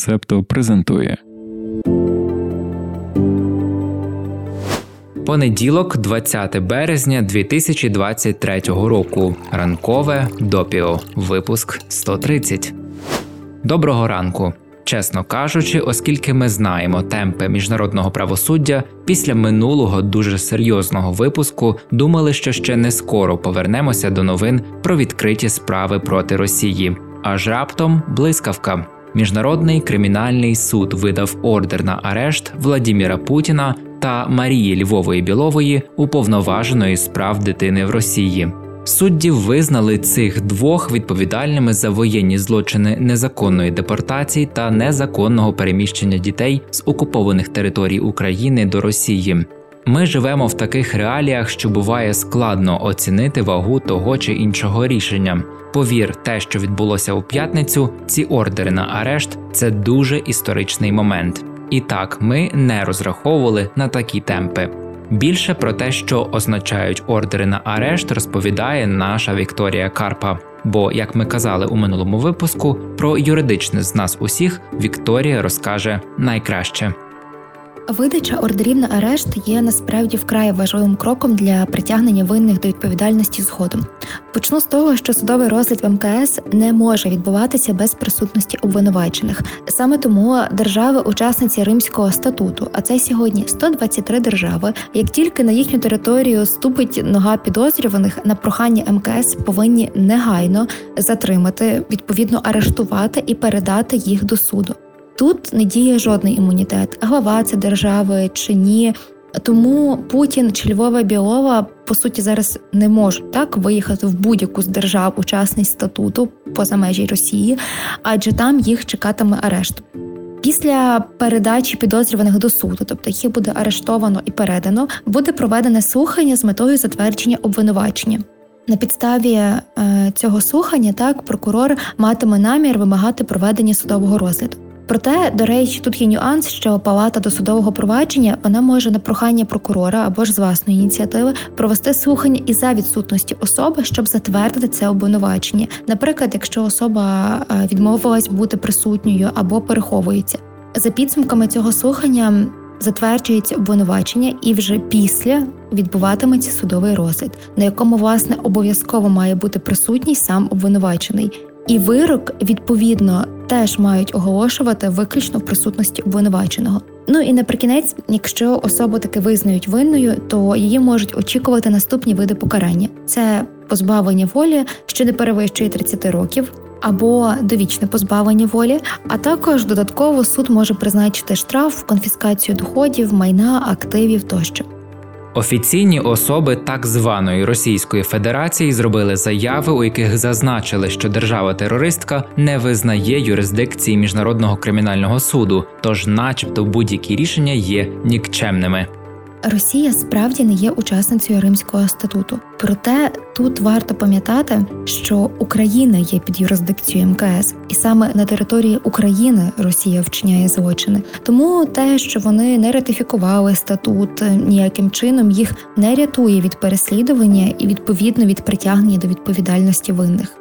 Септо презентує. Понеділок, 20 березня 2023 року. Ранкове допіо. Випуск 130. Доброго ранку. Чесно кажучи, оскільки ми знаємо темпи міжнародного правосуддя, після минулого дуже серйозного випуску думали, що ще не скоро повернемося до новин про відкриті справи проти Росії. Аж раптом блискавка. Міжнародний кримінальний суд видав ордер на арешт Владіміра Путіна та Марії Львової Білової, уповноваженої справ дитини в Росії. Судді визнали цих двох відповідальними за воєнні злочини незаконної депортації та незаконного переміщення дітей з окупованих територій України до Росії. Ми живемо в таких реаліях, що буває складно оцінити вагу того чи іншого рішення. Повір, те, що відбулося у п'ятницю, ці ордери на арешт це дуже історичний момент. І так, ми не розраховували на такі темпи. Більше про те, що означають ордери на арешт, розповідає наша Вікторія Карпа. Бо, як ми казали у минулому випуску, про юридичне з нас усіх Вікторія розкаже найкраще. Видача ордерів на арешт є насправді вкрай важливим кроком для притягнення винних до відповідальності згодом. Почну з того, що судовий розгляд в МКС не може відбуватися без присутності обвинувачених. Саме тому держави-учасниці Римського статуту, а це сьогодні 123 держави. Як тільки на їхню територію ступить нога підозрюваних, на прохання МКС повинні негайно затримати, відповідно арештувати і передати їх до суду. Тут не діє жодний імунітет, глава це держави чи ні. Тому Путін чи Львова Білова по суті зараз не можуть так виїхати в будь-яку з держав учасниць статуту поза межі Росії, адже там їх чекатиме арешт. Після передачі підозрюваних до суду, тобто їх буде арештовано і передано, буде проведене слухання з метою затвердження обвинувачення. На підставі е, цього слухання так прокурор матиме намір вимагати проведення судового розгляду. Проте, до речі, тут є нюанс, що палата досудового провадження вона може на прохання прокурора або ж з власної ініціативи провести слухання і за відсутності особи, щоб затвердити це обвинувачення. Наприклад, якщо особа е, відмовилась бути присутньою або переховується. За підсумками цього слухання затверджується обвинувачення, і вже після відбуватиметься судовий розгляд, на якому власне обов'язково має бути присутній сам обвинувачений. І вирок відповідно теж мають оголошувати виключно в присутності обвинуваченого. Ну і наприкінець, якщо особу таки визнають винною, то її можуть очікувати наступні види покарання: це позбавлення волі, що не перевищує 30 років. Або довічне позбавлення волі, а також додатково суд може призначити штраф, конфіскацію доходів, майна, активів тощо. Офіційні особи так званої Російської Федерації зробили заяви, у яких зазначили, що держава-терористка не визнає юрисдикції міжнародного кримінального суду, тож, начебто, будь-які рішення є нікчемними. Росія справді не є учасницею Римського статуту. Проте тут варто пам'ятати, що Україна є під юрисдикцією МКС, і саме на території України Росія вчиняє злочини. Тому те, що вони не ратифікували статут, ніяким чином їх не рятує від переслідування і відповідно від притягнення до відповідальності винних.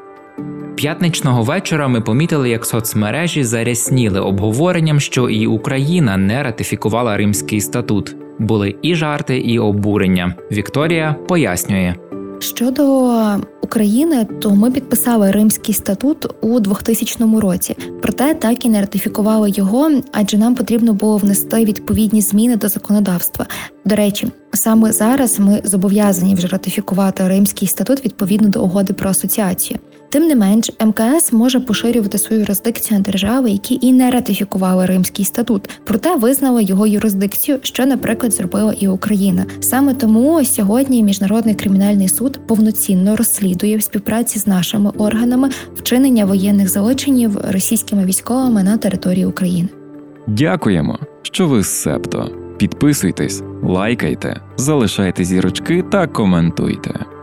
П'ятничного вечора ми помітили, як соцмережі зарясніли обговоренням, що і Україна не ратифікувала Римський статут. Були і жарти, і обурення. Вікторія пояснює. Щодо України, то ми підписали Римський статут у 2000 році, проте так і не ратифікували його, адже нам потрібно було внести відповідні зміни до законодавства. До речі, саме зараз ми зобов'язані вже ратифікувати Римський статут відповідно до угоди про асоціацію. Тим не менш, МКС може поширювати свою юрисдикцію на держави, які і не ратифікували Римський статут, проте визнали його юрисдикцію, що, наприклад, зробила і Україна. Саме тому сьогодні міжнародний кримінальний суд повноцінно розслідує в співпраці з нашими органами вчинення воєнних злочинів російськими військовими на території України. Дякуємо, що ви з Септо. Підписуйтесь, лайкайте, залишайте зірочки та коментуйте.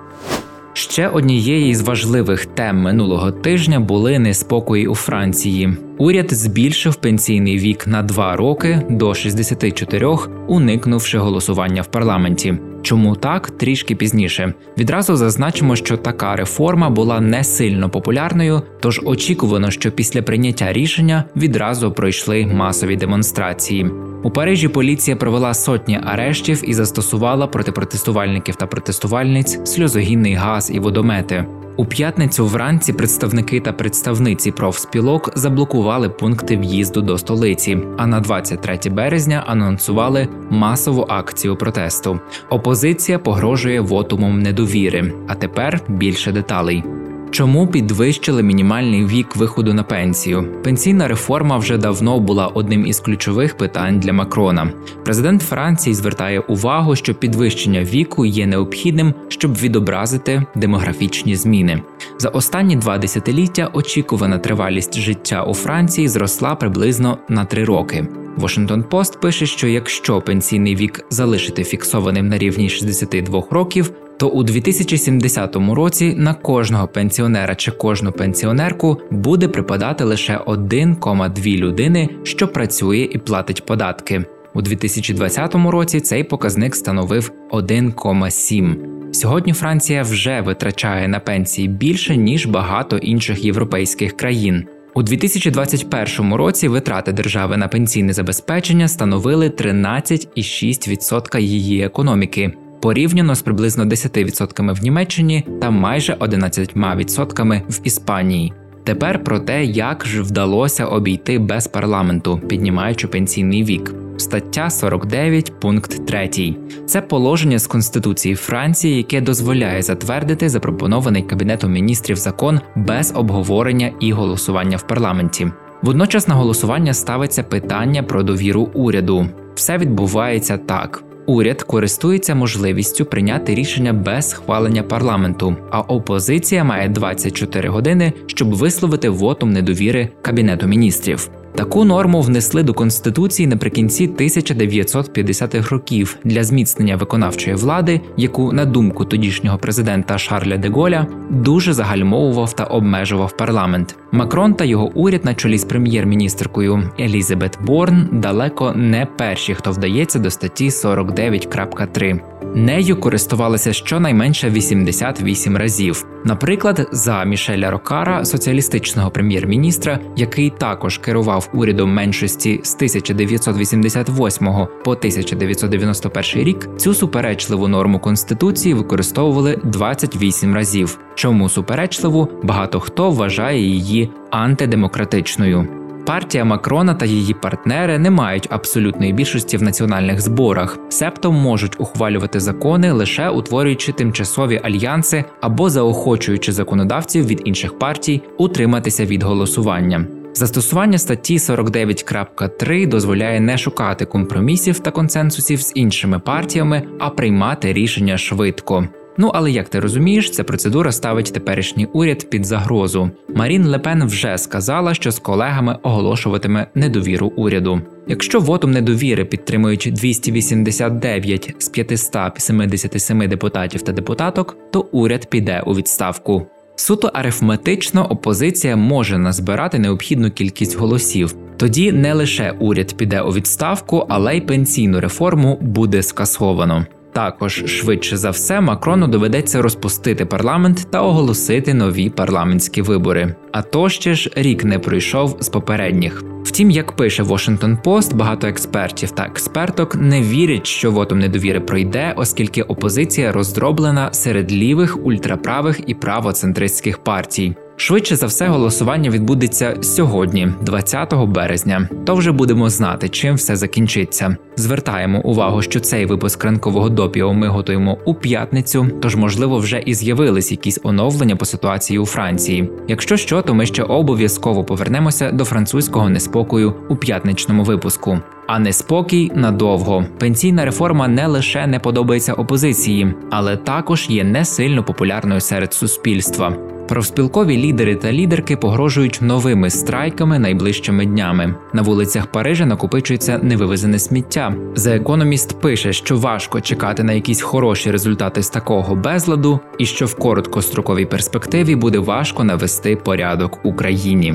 Ще однією з важливих тем минулого тижня були неспокої у Франції. Уряд збільшив пенсійний вік на 2 роки до 64, уникнувши голосування в парламенті. Чому так трішки пізніше? Відразу зазначимо, що така реформа була не сильно популярною, тож очікувано, що після прийняття рішення відразу пройшли масові демонстрації. У Парижі поліція провела сотні арештів і застосувала проти протестувальників та протестувальниць сльозогінний газ і водомети. У п'ятницю вранці представники та представниці профспілок заблокували пункти в'їзду до столиці. А на 23 березня анонсували масову акцію протесту. Опозиція погрожує вотумом недовіри. А тепер більше деталей. Чому підвищили мінімальний вік виходу на пенсію? Пенсійна реформа вже давно була одним із ключових питань для Макрона. Президент Франції звертає увагу, що підвищення віку є необхідним, щоб відобразити демографічні зміни. За останні два десятиліття очікувана тривалість життя у Франції зросла приблизно на три роки. Washington Post пише, що якщо пенсійний вік залишити фіксованим на рівні 62 років, то у 2070 році на кожного пенсіонера чи кожну пенсіонерку буде припадати лише 1,2 людини, що працює і платить податки. У 2020 році цей показник становив 1,7. Сьогодні Франція вже витрачає на пенсії більше ніж багато інших європейських країн. У 2021 році витрати держави на пенсійне забезпечення становили 13,6% її економіки порівняно з приблизно 10% в Німеччині та майже 11% в Іспанії. Тепер про те, як ж вдалося обійти без парламенту, піднімаючи пенсійний вік. Стаття 49, пункт 3. Це положення з Конституції Франції, яке дозволяє затвердити запропонований Кабінетом міністрів закон без обговорення і голосування в парламенті. Водночас на голосування ставиться питання про довіру уряду. Все відбувається так: Уряд користується можливістю прийняти рішення без схвалення парламенту, а опозиція має 24 години, щоб висловити вотом недовіри кабінету міністрів. Таку норму внесли до конституції наприкінці 1950-х років для зміцнення виконавчої влади, яку, на думку тодішнього президента Шарля де Голя, дуже загальмовував та обмежував парламент. Макрон та його уряд на чолі з прем'єр-міністркою Елізабет Борн далеко не перші, хто вдається до статті 49.3. Нею користувалися щонайменше 88 разів. Наприклад, за Мішеля Рокара, соціалістичного прем'єр-міністра, який також керував урядом меншості з 1988 по 1991 рік, цю суперечливу норму конституції використовували 28 разів. Чому суперечливу багато хто вважає її антидемократичною. Партія Макрона та її партнери не мають абсолютної більшості в національних зборах, себто можуть ухвалювати закони лише утворюючи тимчасові альянси або заохочуючи законодавців від інших партій утриматися від голосування. Застосування статті 49.3 дозволяє не шукати компромісів та консенсусів з іншими партіями, а приймати рішення швидко. Ну але як ти розумієш, ця процедура ставить теперішній уряд під загрозу. Марін Лепен вже сказала, що з колегами оголошуватиме недовіру уряду. Якщо вотом недовіри підтримують 289 з 577 депутатів та депутаток, то уряд піде у відставку. Суто арифметично опозиція може назбирати необхідну кількість голосів. Тоді не лише уряд піде у відставку, але й пенсійну реформу буде скасовано. Також швидше за все Макрону доведеться розпустити парламент та оголосити нові парламентські вибори. А то ще ж рік не пройшов з попередніх. Втім, як пише Washington Post, багато експертів та експерток не вірять, що вотом недовіри пройде, оскільки опозиція роздроблена серед лівих, ультраправих і правоцентристських партій. Швидше за все, голосування відбудеться сьогодні, 20 березня. То вже будемо знати, чим все закінчиться. Звертаємо увагу, що цей випуск ранкового допіо ми готуємо у п'ятницю, тож, можливо, вже і з'явились якісь оновлення по ситуації у Франції. Якщо що, то ми ще обов'язково повернемося до французького неспокою у п'ятничному випуску. А неспокій надовго. Пенсійна реформа не лише не подобається опозиції, але також є не сильно популярною серед суспільства. Профспілкові лідери та лідерки погрожують новими страйками найближчими днями. На вулицях Парижа накопичується невивезене сміття. За економіст пише, що важко чекати на якісь хороші результати з такого безладу, і що в короткостроковій перспективі буде важко навести порядок Україні.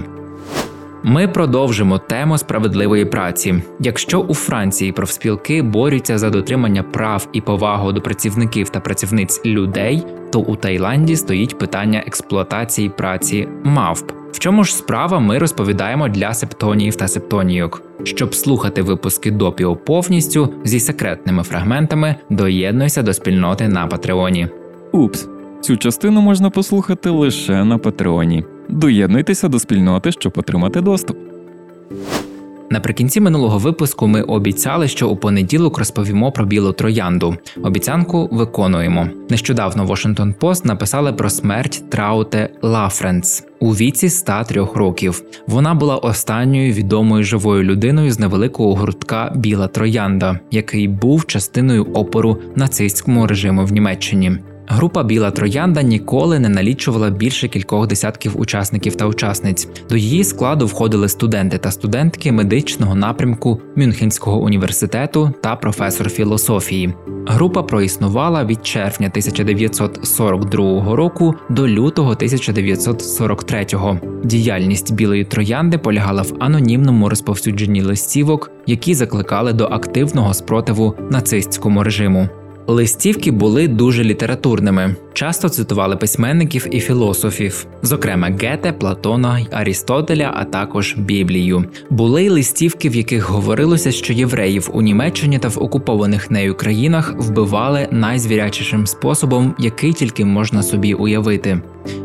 Ми продовжимо тему справедливої праці. Якщо у Франції профспілки борються за дотримання прав і повагу до працівників та працівниць людей, то у Таїланді стоїть питання експлуатації праці мавп. В чому ж справа ми розповідаємо для септоніїв та септонійок. Щоб слухати випуски допіо повністю зі секретними фрагментами, доєднуйся до спільноти на Патреоні. Упс, цю частину можна послухати лише на Патреоні. Доєднуйтеся до спільноти, щоб отримати доступ. Наприкінці минулого випуску ми обіцяли, що у понеділок розповімо про білу троянду. Обіцянку виконуємо. Нещодавно Washington Post написали про смерть Трауте Лафренц у віці 103 років. Вона була останньою відомою живою людиною з невеликого гуртка Біла Троянда, який був частиною опору нацистському режиму в Німеччині. Група Біла Троянда ніколи не налічувала більше кількох десятків учасників та учасниць. До її складу входили студенти та студентки медичного напрямку Мюнхенського університету та професор філософії. Група проіснувала від червня 1942 року до лютого 1943. Діяльність білої троянди полягала в анонімному розповсюдженні листівок, які закликали до активного спротиву нацистському режиму. Листівки були дуже літературними, часто цитували письменників і філософів, зокрема Гете, Платона Арістотеля, а також Біблію. Були й листівки, в яких говорилося, що євреїв у Німеччині та в окупованих нею країнах вбивали найзвірячішим способом, який тільки можна собі уявити.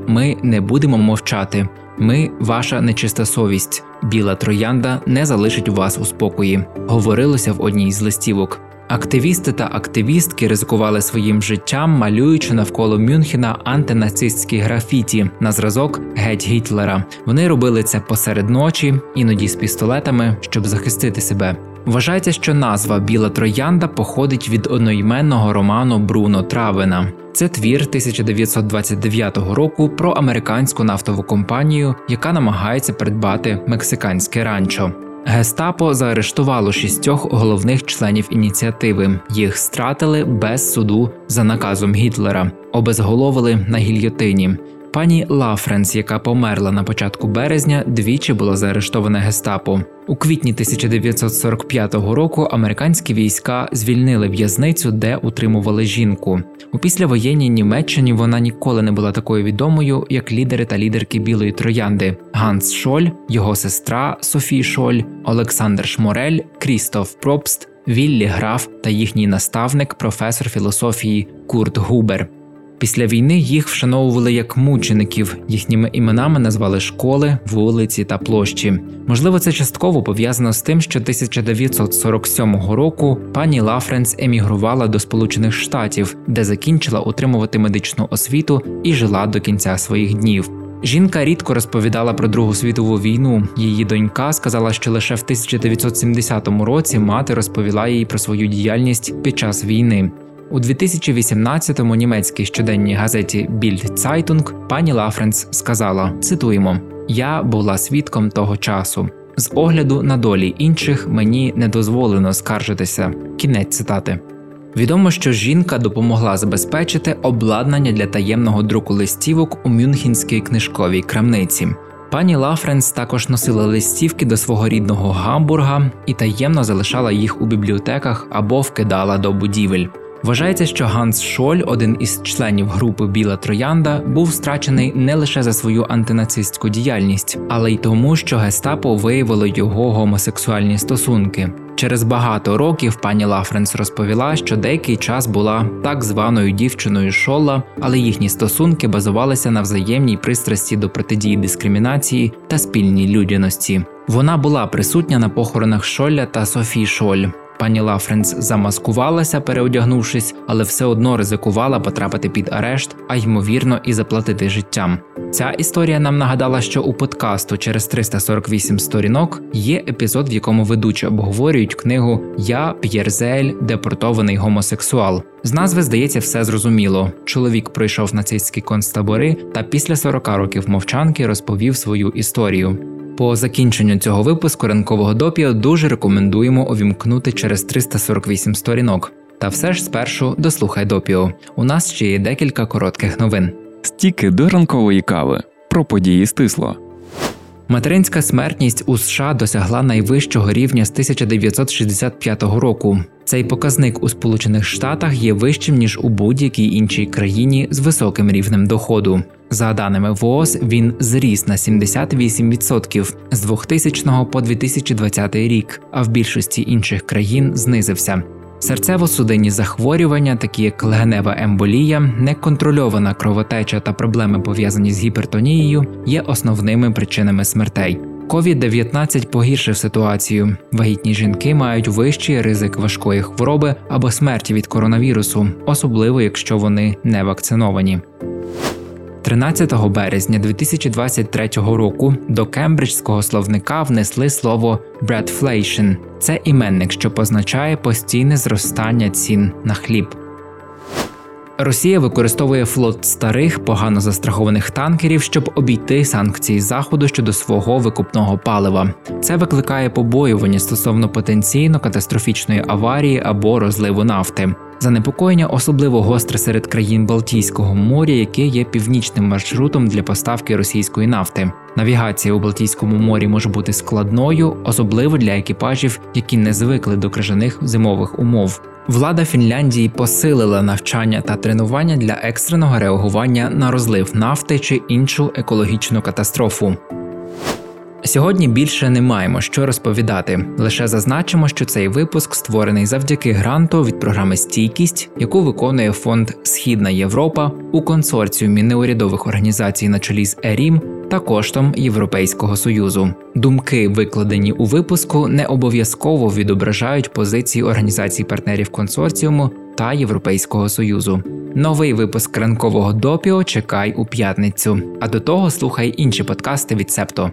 Ми не будемо мовчати. Ми, ваша нечиста совість, біла троянда не залишить вас у спокої. Говорилося в одній з листівок. Активісти та активістки ризикували своїм життям, малюючи навколо Мюнхена антинацистські графіті на зразок геть Гітлера. Вони робили це посеред ночі, іноді з пістолетами, щоб захистити себе. Вважається, що назва Біла Троянда походить від одноіменного роману Бруно Травена. Це твір 1929 року про американську нафтову компанію, яка намагається придбати мексиканське ранчо. Гестапо заарештувало шістьох головних членів ініціативи. Їх стратили без суду за наказом Гітлера, обезголовили на гільйотині. Пані Лафренс, яка померла на початку березня, двічі була заарештована гестапо. У квітні 1945 року американські війська звільнили в'язницю, де утримували жінку. У післявоєнній Німеччині вона ніколи не була такою відомою, як лідери та лідерки Білої Троянди: Ганс Шоль, його сестра Софі Шоль, Олександр Шморель, Крістоф Пробст, Віллі Граф та їхній наставник, професор філософії Курт Губер. Після війни їх вшановували як мучеників, їхніми іменами назвали школи, вулиці та площі. Можливо, це частково пов'язано з тим, що 1947 року пані Лафренс емігрувала до Сполучених Штатів, де закінчила отримувати медичну освіту і жила до кінця своїх днів. Жінка рідко розповідала про Другу світову війну. Її донька сказала, що лише в 1970 році мати розповіла їй про свою діяльність під час війни. У 2018-му німецькій щоденній газеті Bild Zeitung пані Лафренс сказала: цитуємо: Я була свідком того часу. З огляду на долі інших мені не дозволено скаржитися. Кінець цитати. Відомо, що жінка допомогла забезпечити обладнання для таємного друку листівок у Мюнхенській книжковій крамниці. Пані Лафренс також носила листівки до свого рідного Гамбурга і таємно залишала їх у бібліотеках або вкидала до будівель. Вважається, що Ганс Шоль, один із членів групи Біла Троянда, був страчений не лише за свою антинацистську діяльність, але й тому, що гестапо виявило його гомосексуальні стосунки. Через багато років пані Лафренс розповіла, що деякий час була так званою дівчиною Шолла, але їхні стосунки базувалися на взаємній пристрасті до протидії дискримінації та спільній людяності. Вона була присутня на похоронах Шолля та Софі Шоль. Пані Лафренс замаскувалася, переодягнувшись, але все одно ризикувала потрапити під арешт, а ймовірно, і заплатити життям. Ця історія нам нагадала, що у подкасту через 348 сторінок є епізод, в якому ведучі обговорюють книгу Я, П'єр Зеель, депортований гомосексуал. З назви здається, все зрозуміло. Чоловік пройшов нацистські концтабори та після 40 років мовчанки розповів свою історію. По закінченню цього випуску ранкового допіо дуже рекомендуємо увімкнути через 348 сторінок. Та все ж спершу дослухай допіо. У нас ще є декілька коротких новин. Стіки до ранкової кави про події стисло. Материнська смертність у США досягла найвищого рівня з 1965 року. Цей показник у Сполучених Штатах є вищим ніж у будь-якій іншій країні з високим рівнем доходу. За даними ВООЗ, він зріс на 78% з 2000 по 2020 рік, а в більшості інших країн знизився. Серцево-судинні захворювання, такі як легенева емболія, неконтрольована кровотеча та проблеми пов'язані з гіпертонією, є основними причинами смертей. COVID-19 погіршив ситуацію. Вагітні жінки мають вищий ризик важкої хвороби або смерті від коронавірусу, особливо якщо вони не вакциновані. 13 березня 2023 року до кембриджського словника внесли слово «bradflation». Це іменник, що позначає постійне зростання цін на хліб. Росія використовує флот старих, погано застрахованих танкерів, щоб обійти санкції заходу щодо свого викупного палива. Це викликає побоювання стосовно потенційно катастрофічної аварії або розливу нафти. Занепокоєння особливо гостре серед країн Балтійського моря, яке є північним маршрутом для поставки російської нафти. Навігація у Балтійському морі може бути складною, особливо для екіпажів, які не звикли до крижаних зимових умов. Влада Фінляндії посилила навчання та тренування для екстреного реагування на розлив нафти чи іншу екологічну катастрофу. Сьогодні більше не маємо що розповідати. Лише зазначимо, що цей випуск створений завдяки гранту від програми Стійкість, яку виконує фонд Східна Європа у консорціумі неурядових організацій на чолі з ЕРІМ та коштом Європейського союзу. Думки, викладені у випуску, не обов'язково відображають позиції організацій партнерів консорціуму та Європейського союзу. Новий випуск ранкового допіо чекай у п'ятницю. А до того слухай інші подкасти від Септо.